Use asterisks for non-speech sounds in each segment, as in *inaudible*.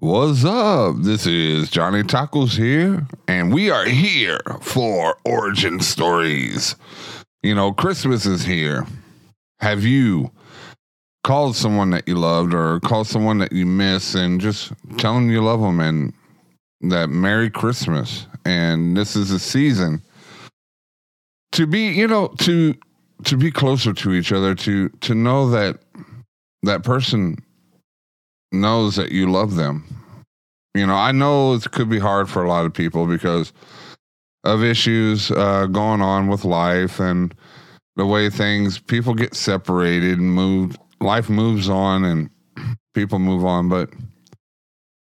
What's up? This is Johnny Tacos here, and we are here for origin stories. You know, Christmas is here. Have you called someone that you loved or called someone that you miss and just tell them you love them and that Merry Christmas? And this is a season to be, you know, to to be closer to each other, to to know that that person knows that you love them. You know, I know it could be hard for a lot of people because of issues uh, going on with life and the way things people get separated and moved. Life moves on and people move on, but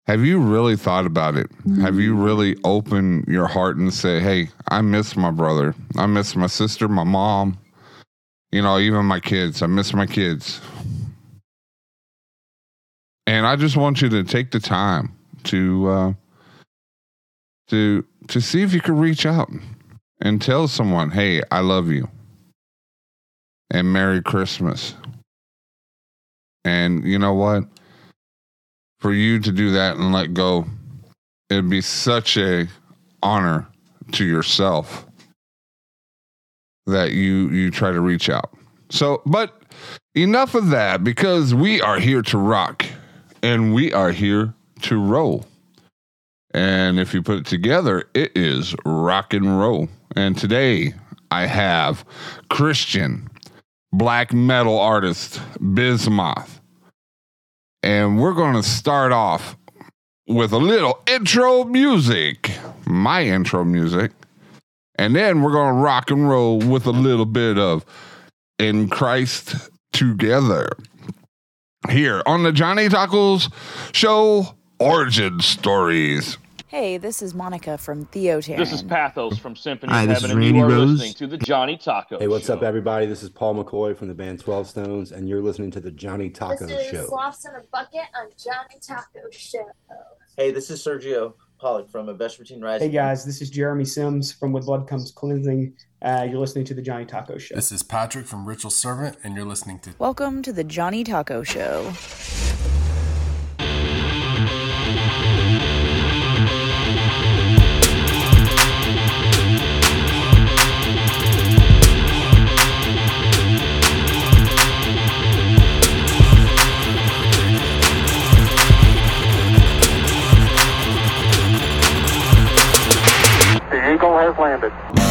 have you really thought about it? Have you really opened your heart and say, "Hey, I miss my brother. I miss my sister, my mom. You know, even my kids. I miss my kids." And I just want you to take the time to uh, to to see if you can reach out and tell someone, "Hey, I love you." And Merry Christmas. And you know what? For you to do that and let go, it'd be such a honor to yourself that you you try to reach out. So, but enough of that because we are here to rock and we are here to roll. And if you put it together, it is rock and roll. And today I have Christian black metal artist Bismoth. And we're going to start off with a little intro music, my intro music. And then we're going to rock and roll with a little bit of In Christ Together here on the Johnny Tacos Show Origin Stories. Hey, this is Monica from Theoterran. This is Pathos from Symphony Hi, of this Heaven, is and Randy you are Rose. listening to the Johnny Taco. Hey, what's up, everybody? This is Paul McCoy from the band 12 Stones, and you're listening to the Johnny Taco This is Show. Sloths in a Bucket on Johnny Taco Show. Hey, this is Sergio Pollock from A Best Routine Rising. Hey guys, this is Jeremy Sims from With Blood Comes Cleansing. Uh, you're listening to the Johnny Taco Show. This is Patrick from Ritual Servant, and you're listening to Welcome to the Johnny Taco Show. The Eagle has landed.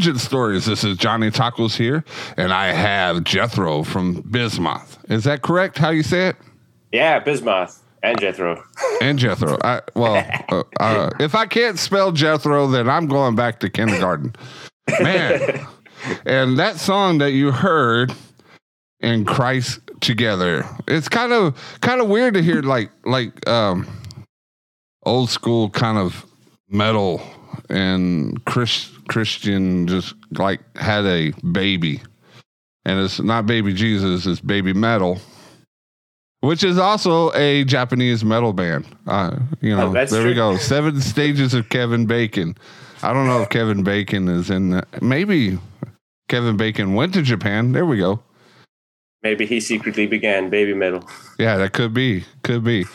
Origin Stories. This is Johnny Tacos here, and I have Jethro from Bismoth. Is that correct? How you say it? Yeah, Bismoth and Jethro. And Jethro. I, well, *laughs* uh, uh, if I can't spell Jethro, then I'm going back to kindergarten. Man, and that song that you heard in Christ Together, it's kind of kind of weird to hear like like um, old school kind of metal and Chris, Christian just like had a baby, and it's not baby Jesus, it's baby metal, which is also a Japanese metal band. Uh, you know, Oh, there we go. Seven *laughs* stages of Kevin Bacon. I don't know if Kevin Bacon is in. The, maybe Kevin Bacon went to Japan. There we go. Maybe he secretly began baby metal. Yeah, that could be. Could be.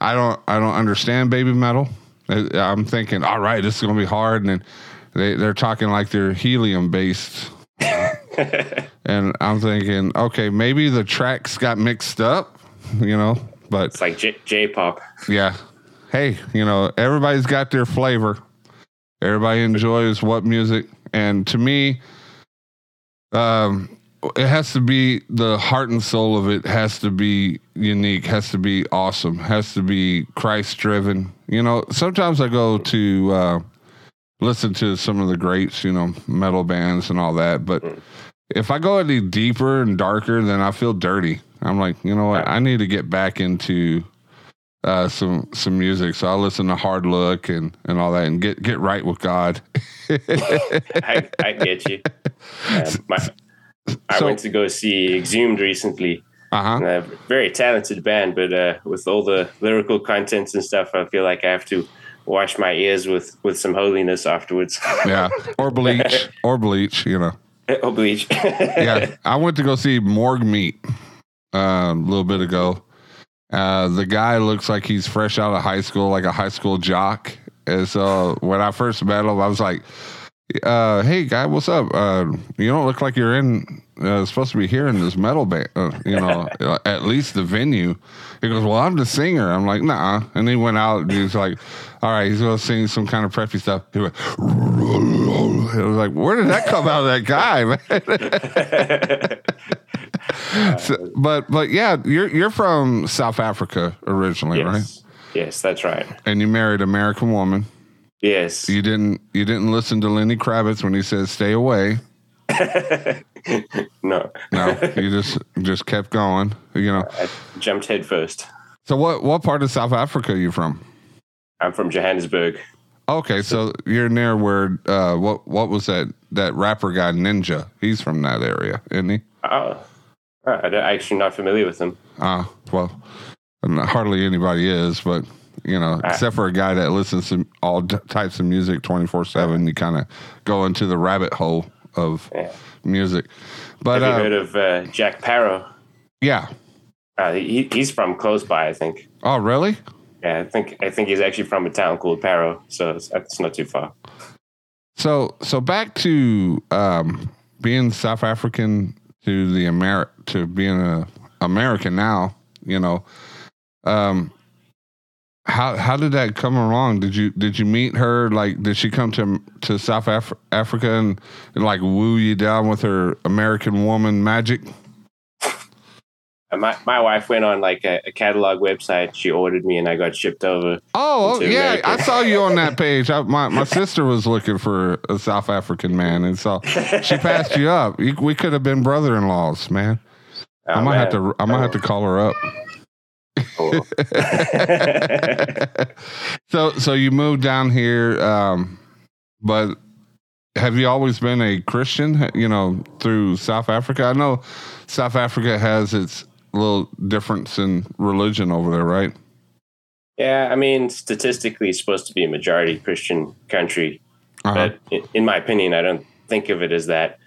I don't. I don't understand baby metal. I- I'm thinking, all right, this is gonna be hard, and then they they're talking like they're helium based, *laughs* and I'm thinking, okay, maybe the tracks got mixed up, you know. But It's like J- J-pop. yeah, hey, you know, everybody's got their flavor. Everybody enjoys what music, and to me, um, it has to be the heart and soul of it has to be unique, has to be awesome, has to be Christ driven. You know, sometimes I go to uh, listen to some of the greats, you know, metal bands and all that, but if I go any deeper and darker, then I feel dirty. I'm like, you know what? I need to get back into uh, some some music. So I listen to Hard Look and and all that, and get get right with God. *laughs* I, I get you. *laughs* My, I So- went to go see Exhumed recently. Uh huh. A very talented band, but uh, with all the lyrical contents and stuff, I feel like I have to wash my ears with with some holiness afterwards. *laughs* Yeah, or bleach, or bleach. You know. or bleach. *laughs* yeah, I went to go see Morgue Meat uh, a little bit ago. Uh, the guy looks like he's fresh out of high school, like a high school jock. And so when I first met him, I was like, uh, "Hey, guy, what's up? Uh, you don't look like you're in uh, supposed to be here in this metal band. Uh, you know, *laughs* uh, at least the venue." He goes, "Well, I'm the singer." I'm like, "Nah." And he went out. and He's like, "All right, he's gonna sing some kind of preppy stuff." He went. *laughs* I was like, "Where did that come out of that guy, man?" *laughs* So- but but yeah, you're you're from South Africa originally, right? yes. yes, that's right. And you married an American woman. Yes. You didn't you didn't listen to Lenny Kravitz when he said stay away. *laughs* no. No, you just just kept going. You know. I jumped head first. So what what part of South Africa are you from? I'm from Johannesburg. Okay, so you're near where uh what what was that that rapper guy Ninja? He's from that area, isn't he? Oh, Oh, I'm actually not familiar with them. Uh well, hardly anybody is, but you know, Ah. except for a guy that listens to all types of music 24 7, you kind of go into the rabbit hole of Yeah. music. But Have you uh, heard of uh, Jack Parow? yeah. Uh, he, he's from close by, I think. Oh, really? Yeah, I think I think he's actually from a town called Parow, so it's, not too far. So, so back to um, being South African to the Amer to being a American now. You know, um, how how did that come along? Did you did you meet her? Like, did she come to to South Af- Africa and, and like woo you down with her American woman magic? My my wife went on like a, a catalog website. She ordered me, and I got shipped over. Oh, oh, yeah, America. I saw you on that *laughs* page. I, my my sister was looking for a South African man, and so she passed you up. You, we could have been brother-in-laws, man. Oh, I might have to. I might have oh. to call her up. Cool. *laughs* so so you moved down here, um, but have you always been a Christian? You know, through South Africa. I know South Africa has its little difference in religion over there, right? Yeah, I mean, statistically, it's supposed to be a majority Christian country, Uh-huh. but in, in my opinion, I don't think of it as that.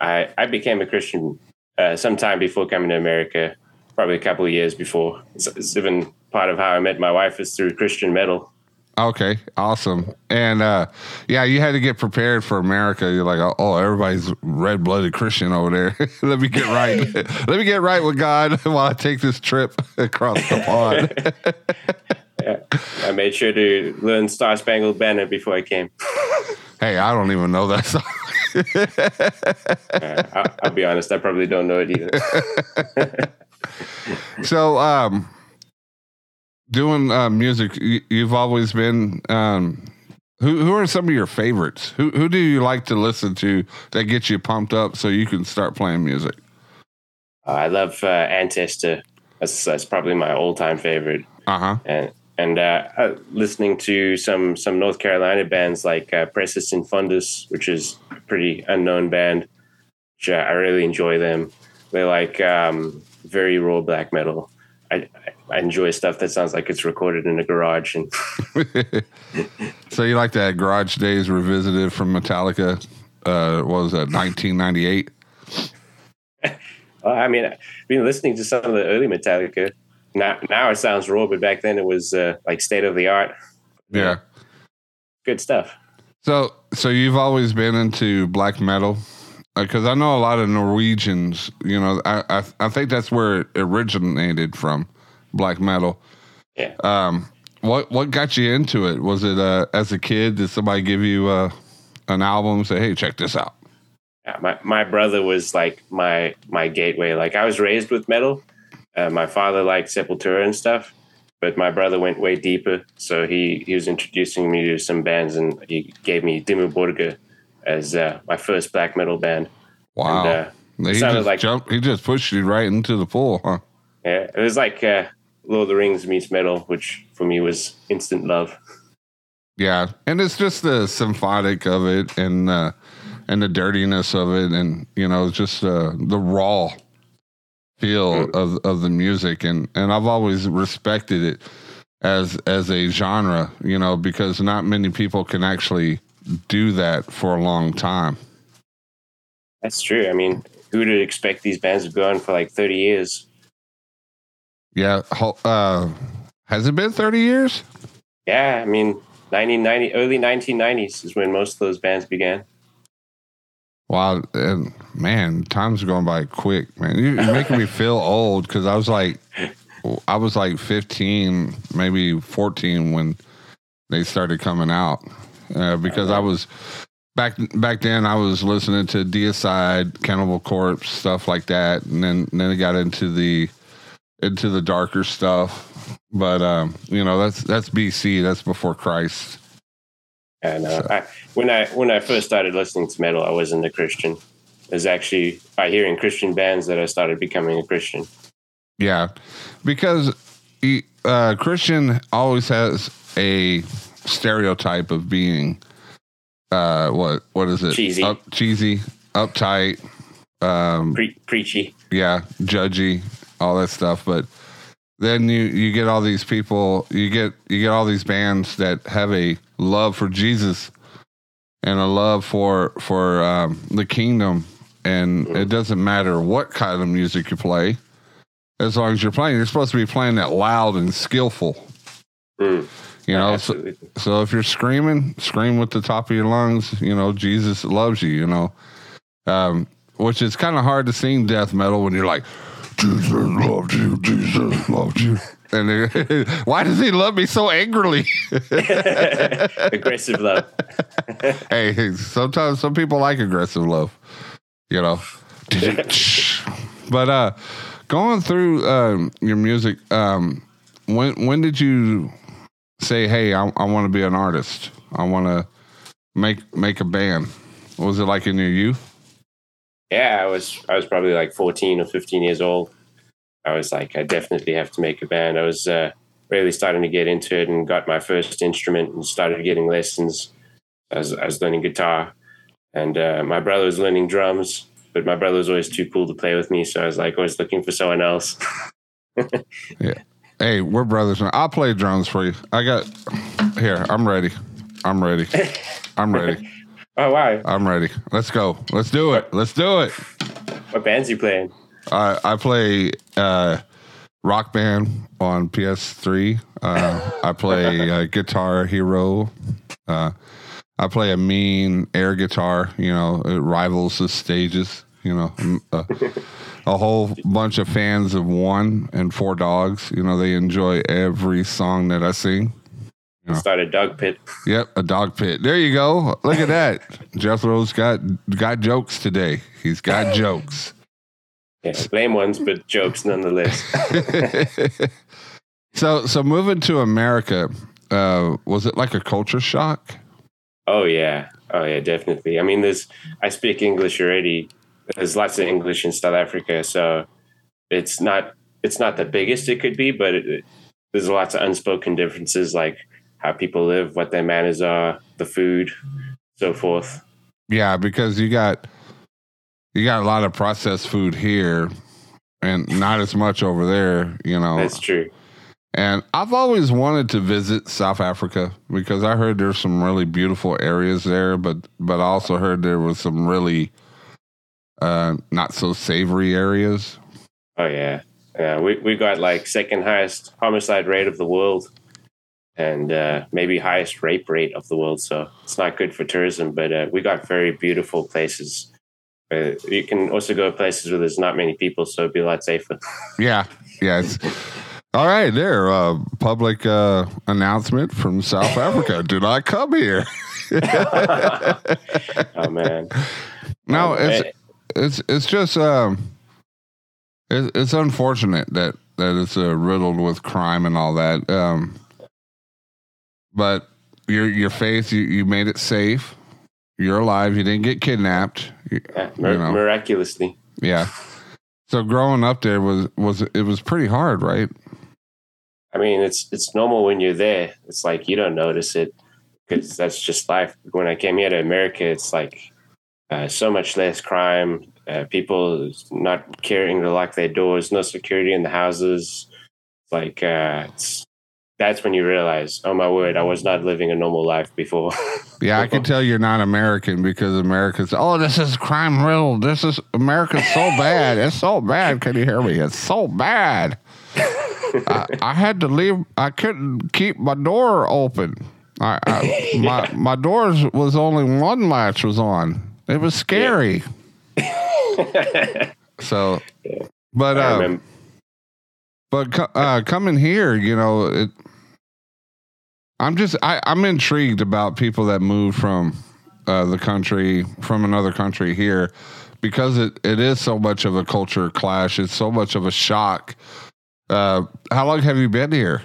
I I became a Christian uh, sometime before coming to America, probably a couple of years before. It's, it's even part of how I met my wife is through Christian metal. Okay, awesome. And uh yeah, you had to get prepared for America. You're like, oh, everybody's red blooded Christian over there. *laughs* Let me get right. *laughs* Let me get right with God *laughs* while I take this trip across the pond. Yeah, I made sure to learn Star Spangled Banner before I came. Hey, I don't even know that song. Uh, I'll, I'll be honest, I probably don't know it either. *laughs* so, um, doing uh, music, you, you've always been. Um, who who are some of your favorites? Who who do you like to listen to that gets you pumped up so you can start playing music? Uh, I love uh, Antestor. That's that's probably my all time favorite. Uh huh. And and uh, uh, listening to some some North Carolina bands like uh, Pressus Infundus, which is a pretty unknown band. Which, uh, I really enjoy them. They like um, very raw black metal. I, I enjoy stuff that sounds like it's recorded in a garage. And *laughs* so you like that Garage Days Revisited from Metallica? Uh, what was that? 1998. I mean, I've been listening to some of the early Metallica. Now, now it sounds raw, but back then it was uh, like state of the art. Yeah. Good stuff. So, so you've always been into black metal, because I know a lot of Norwegians. You know, I, I I think that's where it originated from, black metal. Yeah. Um, what what got you into it? Was it uh, as a kid? Did somebody give you uh, an album? and Say, hey, check this out. Yeah, my my brother was like my my gateway. Like I was raised with metal. Uh, my father liked Sepultura and stuff, but my brother went way deeper. So he he was introducing me to some bands, and he gave me Dimmu Borgir as uh, my first black metal band. Wow. And, uh, he just like jumped. He just pushed you right into the pool, huh? yeah, it was like uh, Lord of the Rings meets metal, which for me was instant love. Yeah, and it's just the symphonic of it, and uh, and the dirtiness of it, and you know, just uh, the raw feel of of the music, and and I've always respected it as as a genre, you know, because not many people can actually do that for a long time. That's true. I mean, who would expect these bands to go on for like thirty years? Yeah, uh, has it been thirty years? Yeah, I mean, nineteen ninety, early nineteen nineties is when most of those bands began. Wow, and man, time's going by quick, man. You're making me feel old because I was like, I was like 15, maybe 14 when they started coming out. Uh, because I was back back then, I was listening to Deicide, Cannibal Corpse, stuff like that, and then and then it got into the into the darker stuff. But um, you know, that's that's BC. That's before Christ. And uh, I, when I when I first started listening to metal, I wasn't a Christian. It was actually by hearing Christian bands that I started becoming a Christian. Yeah, because uh, Christian always has a stereotype of being uh, what what is it? Cheesy. Up, cheesy, uptight. Um, Pre- preachy. yeah, judgy, all that stuff. But then you you get all these people, you get you get all these bands that have a love for Jesus and a love for for um, the kingdom, and it doesn't matter what kind of music you play, as long as you're playing. You're supposed to be playing that loud and skillful. Mm. You know, so, so if you're screaming, scream with the top of your lungs. You know, Jesus loves you. You know, um, which is kind of hard to sing death metal when you're like, Jesus loved you, Jesus loved you. And *laughs* why does he love me so angrily? *laughs* Aggressive love. *laughs* hey, sometimes some people like aggressive love, you know. but uh, going through um, your music, um, when when did you say, "Hey, I, I want to be an artist. I want to make make a band"? What Was it like in your youth? Yeah, I was I was probably like 14 or 15 years old. I was like, I definitely have to make a band. I was uh, really starting to get into it and got my first instrument and started getting lessons. I was, I was learning guitar, and uh, my brother was learning drums, but my brother was always too cool to play with me, so I was like always looking for someone else. *laughs* Yeah. Hey, we're brothers. now. I'll play drums for you. I got here. I'm ready. I'm ready. I'm ready. *laughs* oh wow! I'm ready. Let's go. Let's do it. Let's do it. What bands you playing? I I play uh, rock band on PS3. Uh, I play *laughs* uh, Guitar Hero. Uh, I play a mean air guitar. You know, it rivals the stages. You know, uh, *laughs* a whole bunch of fans of one and four dogs. You know, they enjoy every song that I sing. Yeah. Start a dog pit. Yep, a dog pit. There you go. Look at that. *laughs* Jethro's got got jokes today. He's got *laughs* jokes. Yeah, lame ones, but jokes nonetheless. *laughs* so so moving to America, uh, was it like a culture shock? Oh yeah, oh yeah, definitely. I mean, there's I speak English already. There's lots of English in South Africa, so it's not it's not the biggest it could be, but it, it- there's lots of unspoken differences, like how people live, what their manners are, the food, so forth. Yeah, because you got you got a lot of processed food here and not as much over there, you know. That's true. And I've always wanted to visit South Africa because I heard there's some really beautiful areas there, but but I also heard there was some really uh not so savory areas. Oh yeah, yeah. We we got like second highest homicide rate of the world, and uh, maybe highest rape rate of the world. So it's not good for tourism, but uh, we got very beautiful places. Uh, you can also go places where there's not many people, so it'd be a lot safer. Yeah. Yes. All right, there. Uh, public uh, announcement from South Africa. Do not come here. *laughs* oh man. No, Um, it's eh, it's it's just um, it, it's unfortunate that that it's uh, riddled with crime and all that. Um, but your your faith, you, you made it safe. You're alive. You didn't get kidnapped. You, yeah, you know. miraculously. yeah. So growing up there was was it was pretty hard, right? I mean, it's it's normal when you're there. It's like you don't notice it because that's just life. When I came here to America, it's like uh, so much less crime. Uh, people not caring to lock their doors. No security in the houses. It's like uh, it's that's when you realize, oh my word, I was not living a normal life before. *laughs* Yeah, I can tell you're not American because America's. Oh, this is crime riddled. This is America's so *laughs* bad. It's so bad. Can you hear me? It's so bad. I, I had to leave. I couldn't keep my door open. I, I *laughs* my my doors was only one latch was on. It was scary. *laughs* So, but uh, but uh, coming here, you know, it, I'm just I, I'm intrigued about people that move from uh, the country from another country here because it, it is so much of a culture clash. It's so much of a shock. Uh, how long have you been here?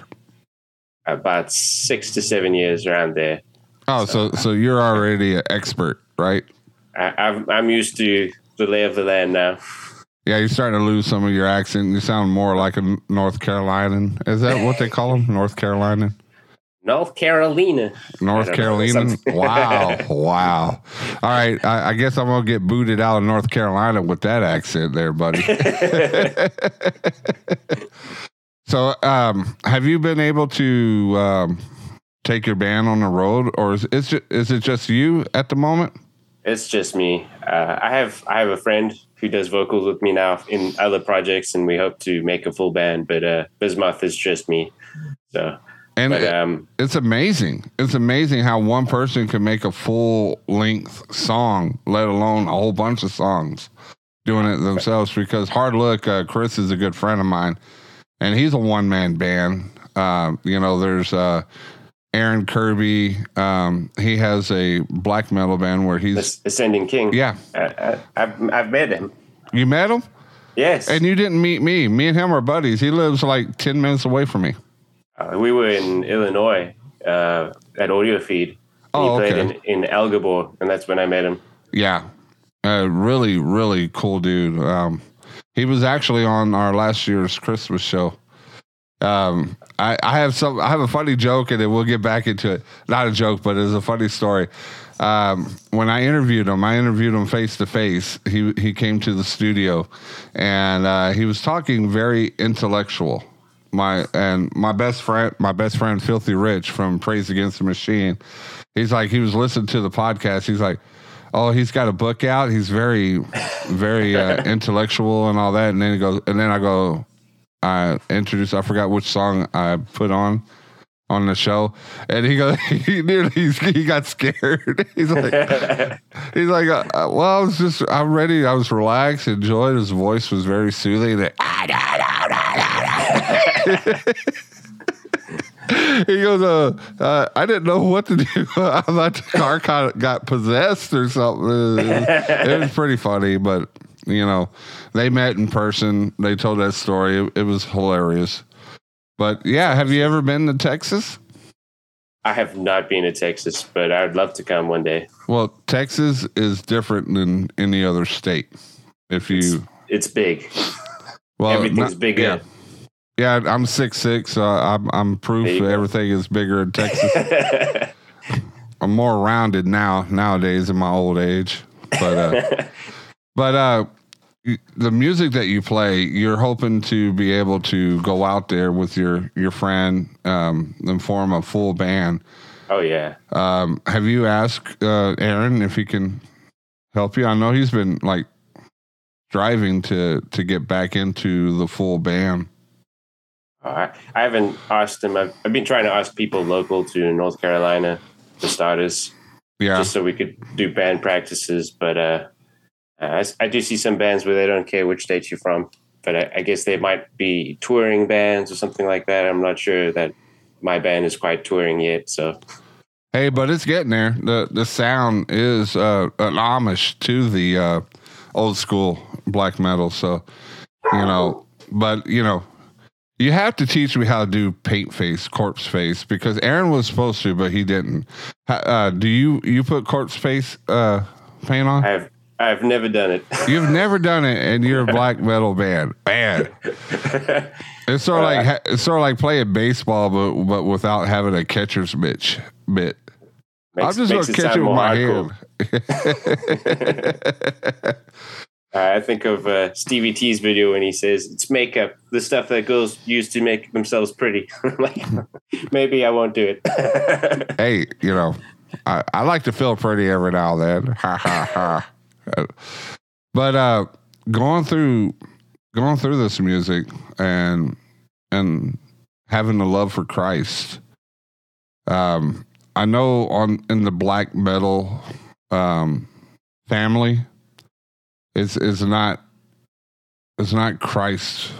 About six to seven years around there. Oh, so so you're already an expert, right? I, I'm I'm used to the lay of the land now. Yeah, you're starting to lose some of your accent. You sound more like a North Carolinian. Is that what they call them? North Carolinian? North Carolina. North Carolina. *laughs* Wow, wow. All right, I, I guess I'm gonna get booted out of North Carolina with that accent there, buddy. *laughs* so, um, have you been able to um, take your band on the road, or is is it, is it just you at the moment? It's just me. Uh, I have I have a friend who does vocals with me now in other projects, and we hope to make a full band. But uh, Bismoth is just me. So, And but it- um, it's amazing. It's amazing how one person can make a full length song, let alone a whole bunch of songs, doing it themselves. Because Hard Look, uh, Chris is a good friend of mine, and he's a one man band. Uh, you know, there's uh, Aaron Kirby. Um, he has a black metal band where he's Ascending King. Yeah, I, I, I've I've met him. you met him. Yes, and you didn't meet me. Me and him are buddies. He lives like ten minutes away from me. Uh, we were in Illinois uh, at Audiofeed. Oh, he played okay. in, in Algebor, and that's when I met him. Yeah, uh, really, really cool dude. Um, he was actually on our last year's Christmas show. Um, I, I have some. I have a funny joke, and then we'll get back into it. Not a joke, but it's a funny story. Um, when I interviewed him, I interviewed him face to face. He he came to the studio, and uh, he was talking very intellectual. My and my best friend, my best friend, Filthy Rich from Praise Against the Machine. He's like he was listening to the podcast. He's like, oh, he's got a book out. He's very, very uh, *laughs* intellectual and all that. And then he goes, and then I go, I introduced. I forgot which song I put on on the show, and he goes, *laughs* he nearly he got scared. *laughs* he's like, *laughs* he's like, uh, uh, well, I was just, I'm ready. I was relaxed, enjoyed. His voice was very soothing. And, he goes, uh, uh, I didn't know what to do. I thought the car got, got possessed or something. It was, it was pretty funny, but you know, they met in person. They told that story. It, it was hilarious. But yeah, have you ever been to Texas? I have not been to Texas, but I would love to come one day. Well, Texas is different than any other state. If you, It's big. well, Everything's not- bigger. Yeah, yeah I'm six six, so I'm I'm proof that go. everything is bigger in Texas. *laughs* I'm more rounded now nowadays in my old age, but uh, *laughs* but uh, the music that you play, you're hoping to be able to go out there with your your friend um, and form a full band. oh yeah. Um, have you asked uh, Aaron if he can help you? I know he's been like driving to to get back into the full band. I, I haven't asked him. I've, I've been trying to ask people local to North Carolina, for starters, Yeah, just so we could do band practices. But uh, I, I do see some bands where they don't care which state you're from. But I, I guess they might be touring bands or something like that. I'm not sure that my band is quite touring yet. So Hey, but it's getting there. the The sound is uh, an homage to the uh, old school black metal. So, you know, but you know, you have to teach me how to do paint face, corpse face, because Aaron was supposed to, but he didn't. Uh, do you you put corpse face uh, paint on? I've I've never done it. *laughs* You've never done it, and you're a black metal band. Bad. It's sort of like it's sort of like playing baseball, but but without having a catcher's bit. Makes- I'm just gonna catch it with my hardcore. hand. *laughs* Uh, I think of uh, Stevie T's video when he says it's makeup, the stuff that girls use to make themselves pretty. *laughs* like, maybe I won't do it. hey, you know, I, I like to feel pretty every now and then. Ha ha ha. *laughs* But uh, going through going through this music and and having the love for Christ. Um, I know on in the black metal um, family, it's it's not it's not Christ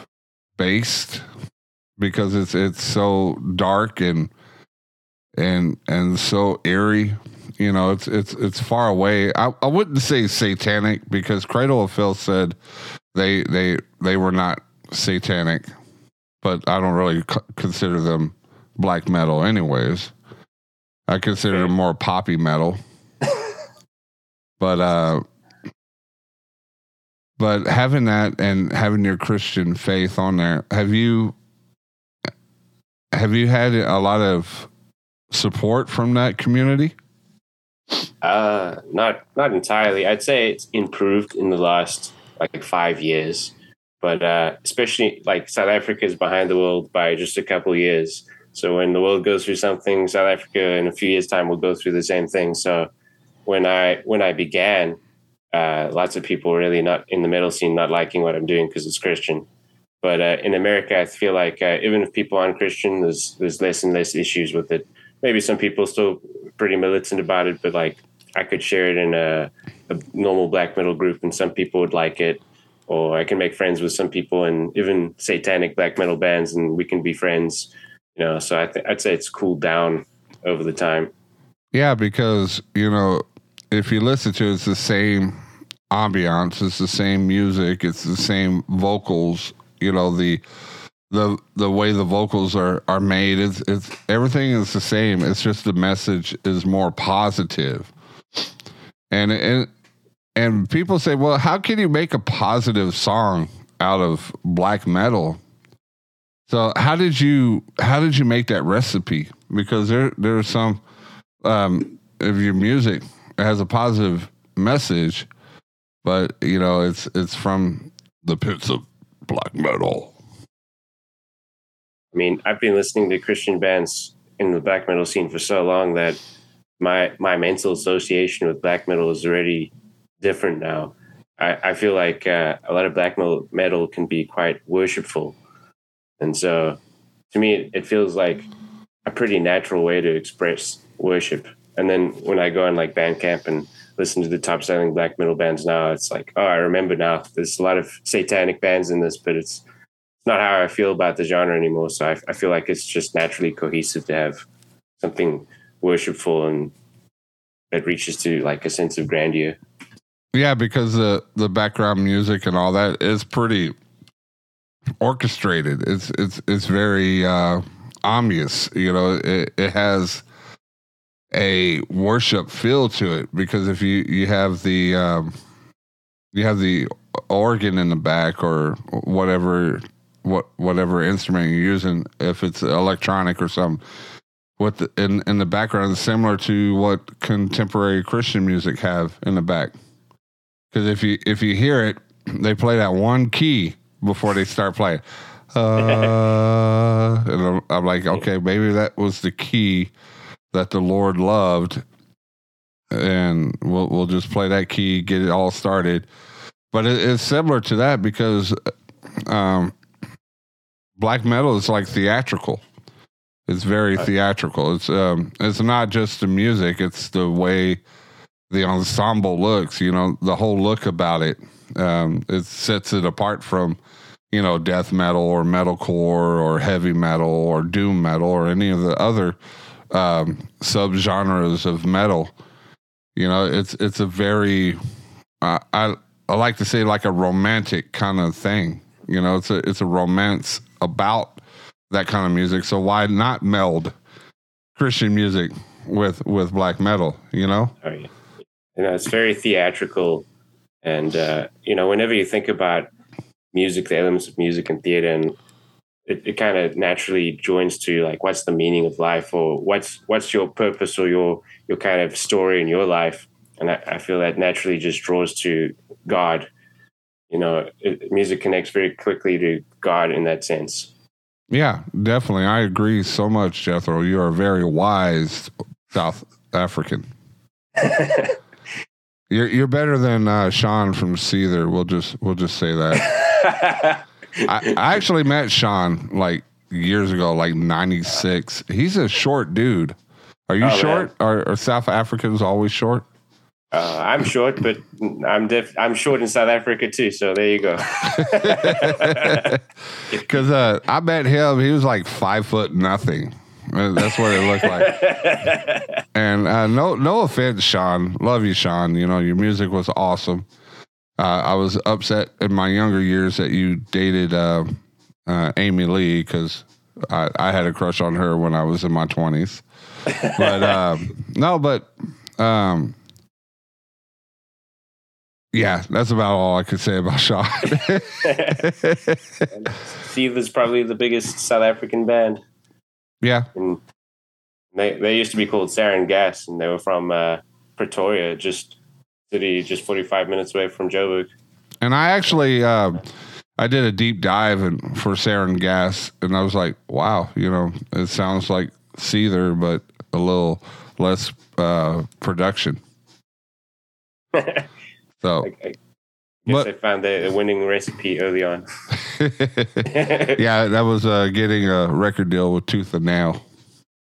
based because it's it's so dark and and and so eerie. You know, it's it's it's far away. I, I wouldn't say satanic because Cradle of Filth said they they they were not satanic, but I don't really c- consider them black metal, anyways. I consider them more poppy metal. *laughs* but uh, but having that and having your Christian faith on there, have you have you had a lot of support from that community? Uh, not not entirely. I'd say it's improved in the last like five years, but uh, especially like South Africa is behind the world by just a couple years. So when the world goes through something, South Africa in a few years' time will go through the same thing. So when I when I began, uh, lots of people really not in the metal scene, not liking what I'm doing because it's Christian. But uh, in America, I feel like uh, even if people aren't Christian, there's there's less and less issues with it. Maybe some people still pretty militant about it, but like I could share it in a, a normal black metal group, and some people would like it. Or I can make friends with some people, and even satanic black metal bands, and we can be friends. You know, so I th- I'd say it's cooled down over the time. Yeah, because you know, if you listen to it, it's the same ambiance, it's the same music, it's the same vocals. You know the the the way the vocals are are made. It's it's everything is the same. It's just the message is more. And and and people say, well, how can you make a positive song out of black metal? So how did you how did you make that recipe? Because there there's some um of your music has a positive message, but you know it's it's from the pits of black metal. I mean, I've been listening to Christian bands in the black metal scene for so long that my my mental association with black metal is already different now. I, I feel like uh, a lot of black metal, metal can be quite worshipful, and so to me, it, it feels like a pretty natural way to express worship. And then when I go on like Bandcamp and listen to the top selling black metal bands now, it's like, oh, I remember now. There's a lot of satanic bands in this, but it's not how I feel about the genre anymore. So I, I feel like it's just naturally cohesive to have something worshipful and that reaches to like a sense of grandeur. Yeah, because the the background music and all that is pretty orchestrated. It's it's it's very uh obvious. You know, it, it has a worship feel to it because if you you have the um you have the organ in the back or whatever what whatever instrument you're using if it's electronic or something. What the, in in the background is similar to what contemporary christian music have in the back. Because if you if you hear it they play that one key before they start playing. *laughs* Uh, and I'm, I'm like okay maybe that was the key that the lord loved. And we'll we'll just play that key get it all started. But it, it's similar to that because um, black metal is like theatrical. It's very theatrical. It's um, it's not just the music; it's the way the ensemble looks. You know, the whole look about it. Um, it sets it apart from you know death metal or metalcore or heavy metal or doom metal or any of the other um, subgenres of metal. You know, it's it's a very uh, I I like to say like a romantic kind of thing. You know, it's a it's a romance about that kind of music. So why not meld Christian music with with black metal? You know? Oh yeah, you know it's very theatrical, and uh, you know whenever you think about music, the elements of music and theater, and it, it kind of naturally joins to like what's the meaning of life, or what's what's your purpose, or your your kind of story in your life. And I, I feel that naturally just draws to God. You know, it, music connects very quickly to God in that sense. Yeah, definitely. I agree so much, Jethro. You are a very wise South African. *laughs* you're you're better than uh, Shaun from Seether. We'll just we'll just say that. *laughs* I, I actually met Shaun like years ago, like '96. He's a short dude. Are you Oh, short? Are, are South Africans always short? Uh, I'm short, but I'm def- I'm short in South Africa too. So there you go. *laughs* Because uh, I met him. He was like five foot nothing. Uh, That's what it looked like. *laughs* and uh, no, no offense, Shaun. Love you, Shaun. You know your music was awesome. Uh, I was upset in my younger years that you dated uh, uh, Amy Lee because I, I had a crush on her when I was in my twenties. But um, no, but um, yeah, that's about all I could say about *laughs* Shaun. *laughs* Steve is probably the biggest South African band. yeah, And they they used to be called Saron Gas, and they were from uh, Pretoria, just city just 45 minutes away from Joburg. And I actually, uh, I did a deep dive in, for Saron Gas, and I was like, wow, you know, it sounds like Seether, but a little less uh, production. *laughs* So, I guess But- they found the the winning recipe early on. *laughs* yeah, that was uh, getting a record deal with Tooth and Nail.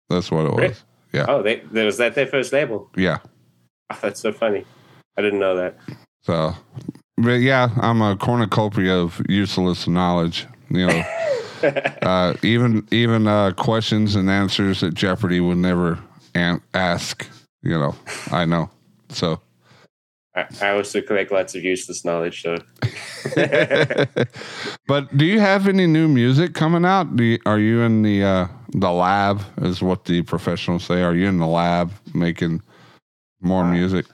That's what it was. Really? Yeah, Oh, they, was that their first label. yeah. *laughs* Oh, that's so funny. I didn't know that. So, but yeah, I'm a cornucopia of useless knowledge. You know, *laughs* uh, even even uh, questions and answers that Jeopardy would never an- ask. You know, I know. So, I, I also collect lots of useless knowledge. So *laughs* but do you have any new music coming out? Do you, are you in the uh, the lab? Is what the professionals say. Are you in the lab making more music?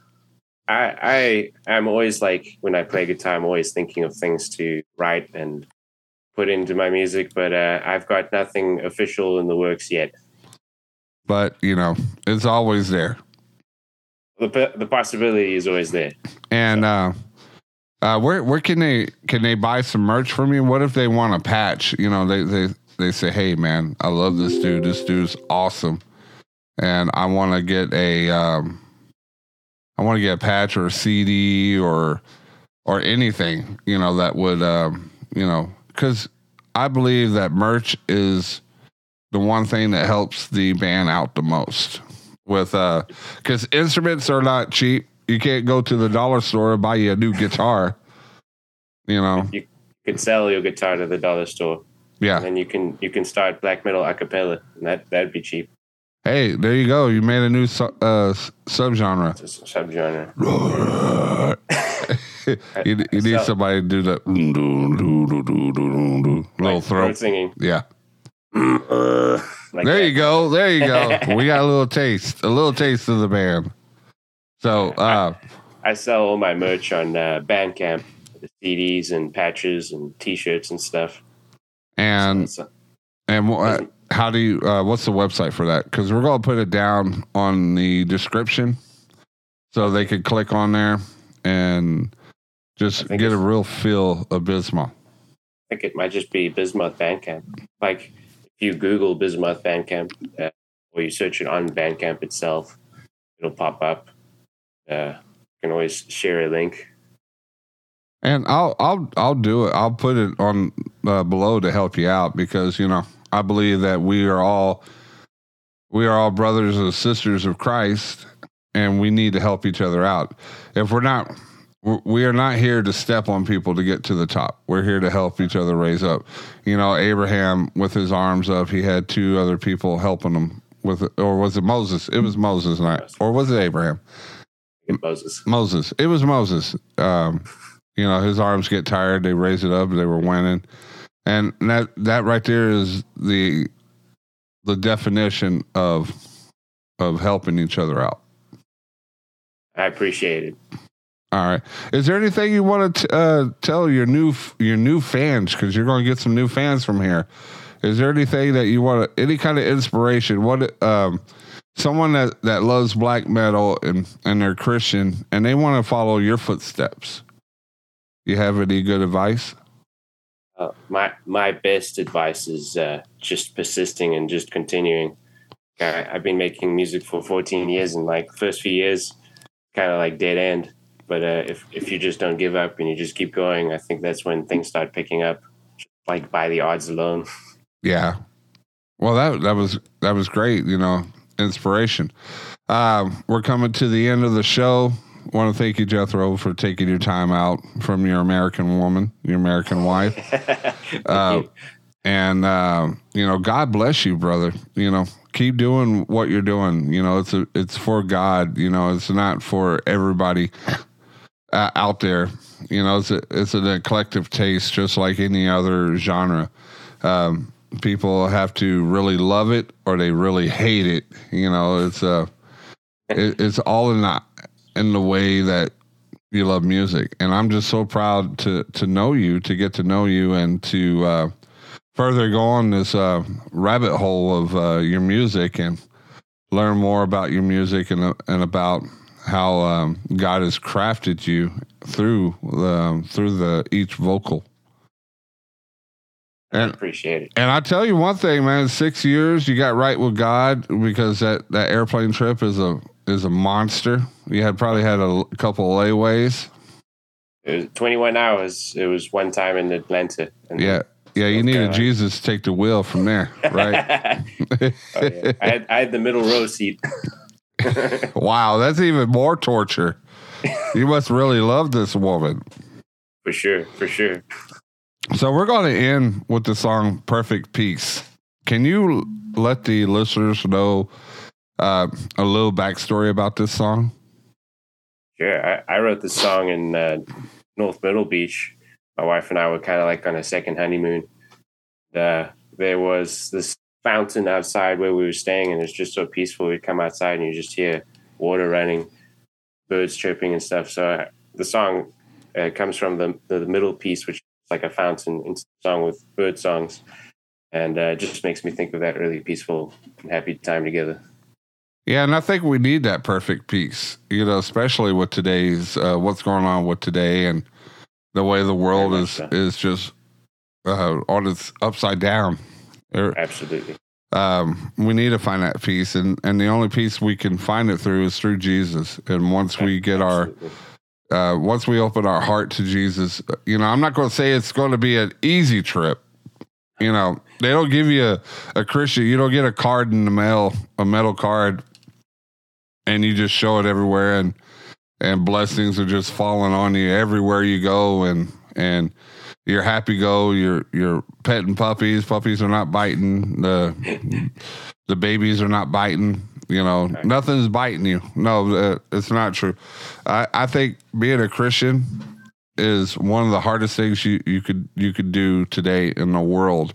I I am always like when I play guitar, I'm always thinking of things to write and put into my music, but uh, I've got nothing official in the works yet. But you know, it's always there. The the possibility is always there. And uh, uh, where where can they can they buy some merch from you? What if they want a patch? You know, they they they say, "Hey, man, I love this dude. This dude's awesome, and I want to get a um, I want to get a patch or a CD or or anything. You know, that would um, you know, because I believe that merch is the one thing that helps the band out the most with uh because instruments are not cheap you can't go to the dollar store and buy you a new guitar you know You could sell your guitar to the dollar store. Yeah. And you can you can start black metal a cappella, and that that'd be cheap. Hey, there you go. You made a new su- uh, subgenre. Subgenre. you, you need So- somebody to do the little Like throat. throat singing. Yeah. Like there that. you go. There you go. *laughs* we got a little taste, a little taste of the band. So, uh, I sell all my merch on uh, Bandcamp, the CDs and patches and T-shirts and stuff. and So- and wha- how do you? Uh, what's the website for that? Because we're gonna put it down on the description, so they could click on there and just get a real feel of Bismoth. I think it might just be Bismoth Bandcamp. Like if you Google Bismoth Bandcamp uh, or you search it on Bandcamp itself, it'll pop up. Uh, you can always share a link. And I'll I'll I'll do it. I'll put it on uh, below to help you out because you know I believe that we are all we are all brothers and sisters of Christ, and we need to help each other out. If we're not, we are not here to step on people to get to the top. We're here to help each other raise up. You know, Abraham with his arms up, he had two other people helping him with, it. or was it Moses? It was Moses, not or was it Abraham? Moses. Moses. It was Moses. Um, you know, his arms get tired. They raise it up. They were winning, and that that right there is the the definition of of helping each other out. I appreciate it. All right. Is there anything you want to uh, tell your new your new fans? Because you're going to get some new fans from here. Is there anything that you want? Any kind of inspiration? What um, someone that that loves black metal and and they're Christian and they want to follow your footsteps. You have any good advice? Uh, my my best advice is uh, just persisting and just continuing. I, I've been making music for 14 years, and like first few years, kind of like dead end. But uh, if if you just don't give up and you just keep going, I think that's when things start picking up, like by the odds alone. Yeah. Well, that that was that was great. You know, inspiration. Um, we're coming to the end of the show. Want to thank you, Jethro, for taking your time out from your American woman, your American wife. *laughs* uh, and uh, you know, God bless you, brother. You know, keep doing what you're doing. You know, it's a, it's for God. You know, it's not for everybody uh, out there. You know, it's a, it's an eclectic taste, just like any other genre. Um, people have to really love it or they really hate it. You know, it's uh, it, it's all in the in the way that you love music, and I'm just so proud to to know you, to get to know you, and to uh, further go on this uh, rabbit hole of uh, your music and learn more about your music and uh, and about how um, God has crafted you through the through the each vocal. I And appreciate it. and I tell you one thing, man, six years you got right with God because that, that airplane trip is a is a monster. You had probably had a couple of layaways. It was 21 hours. It was one time in Atlanta. And Yeah. Yeah, you needed Carolina. Jesus to take the wheel from there, right? *laughs* Oh, yeah. I had I had the middle row seat. *laughs* *laughs* wow, that's even more torture. You must really love this woman. For sure, for sure. So we're going to end with the song "Perfect Peace." Can you let the listeners know uh, a little backstory about this song? Sure. I, I wrote this song in uh, North Myrtle Beach. My wife and I were kind of like on a second honeymoon. Uh, there was this fountain outside where we were staying, and it's just so peaceful. We'd come outside and you just hear water running, birds chirping, and stuff. So uh, the song uh, comes from the, the middle piece, which is like a fountain in song with bird songs. And uh, it just makes me think of that really peaceful and happy time together. Yeah, and I think we need that perfect peace, you know, especially with today's uh, what's going on with today and the way the world is so. is just uh, on its upside down. Er, Absolutely. Um, we need to find that peace, and and the only peace we can find it through is through Jesus. And once we get our uh, once we open our heart to Jesus, uh, you know, I'm not going to say it's going to be an easy trip. You know, they don't give you a, a Christian, you don't get a card in the mail, a metal card, and you just show it everywhere, and and blessings are just falling on you everywhere you go, and and you're happy go. You're you're petting puppies. Puppies are not biting. The the babies are not biting. You know, nothing's biting you. No, uh, it's not true. I, I think being a Christian is one of the hardest things you, you could you could do today in the world.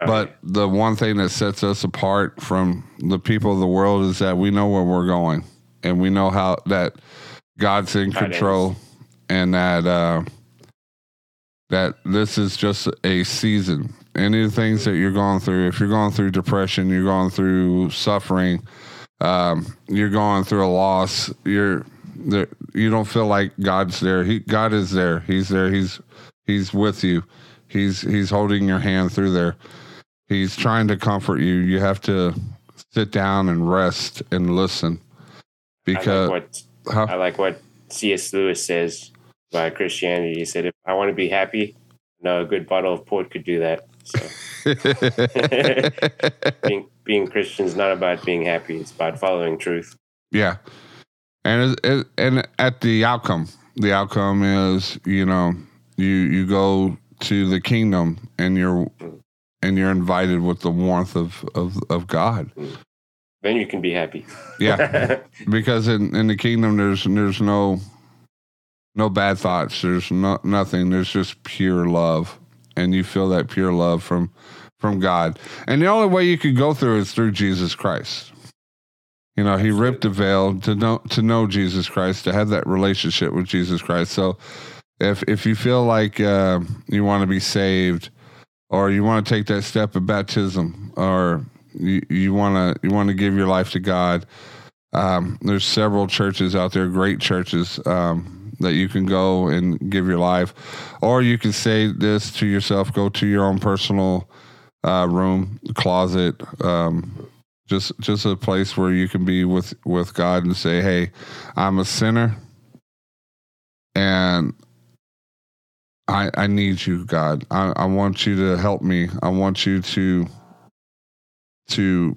But the one thing that sets us apart from the people of the world is that we know where we're going, and we know how that God's in control, and that uh, that this is just a season. Any of the things that you're going through, if you're going through depression, you're going through suffering, um, you're going through a loss, you're there, you don't feel like God's there. He God is there. He's there. He's he's with you. He's he's holding your hand through there. He's trying to comfort you. You have to sit down and rest and listen because I like what Huh? I like what C.S. Lewis says about Christianity. He said, "If I want to be happy, no, a good bottle of port could do that." So *laughs* being being Christian is not about being happy; it's about following truth. Yeah, and and at the outcome, the outcome is you know you you go to the kingdom and you're mm. and you're invited with the warmth of of of God. Mm. Then you can be happy. Yeah, *laughs* because in in the kingdom there's there's no no bad thoughts. There's no nothing. There's just pure love, and you feel that pure love from from God. And the only way you could go through is through Jesus Christ. You know, He ripped the veil to know to know Jesus Christ, to have that relationship with Jesus Christ. So, if if you feel like uh, you want to be saved, or you want to take that step of baptism, or you, you want to you want to give your life to God, um, there's several churches out there, great churches um, that you can go and give your life, or you can say this to yourself: go to your own personal uh, room, closet, um, just just a place where you can be with with God and say, "Hey, I'm a sinner, and I I need you, God. I, I want you to help me. I want you to to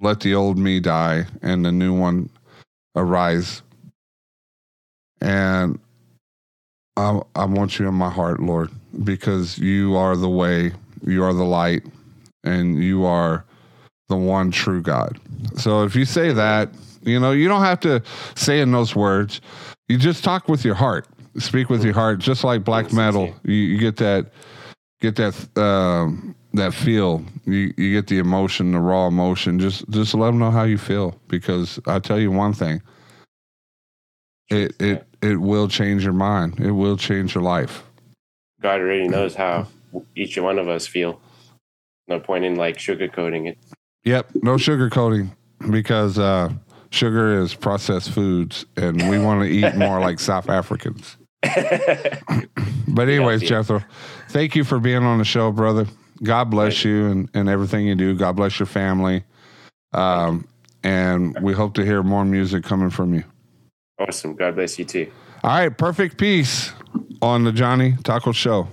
let the old me die and the new one arise. And I I want you in my heart, Lord, because you are the way, you are the light, and you are the one true God. So if you say that, you know, you don't have to say in those words. You just talk with your heart. Speak with your heart, just like black metal. You, you get that, get that, um, that feel. You you get the emotion, the raw emotion. Just just let them know how you feel, because I tell you one thing. It it it will change your mind. It will change your life. God already knows how each one of us feel. No point in like sugarcoating it. Yep, no sugarcoating because uh, sugar is processed foods, and we want to eat more like South Africans. *laughs* But anyways, Yeah. Jethro, thank you for being on the show, brother. God bless you and, and everything you do. God bless your family. Um, and we hope to hear more music coming from you. Awesome. God bless you too. All right, perfect peace on the Johnny Taco Show.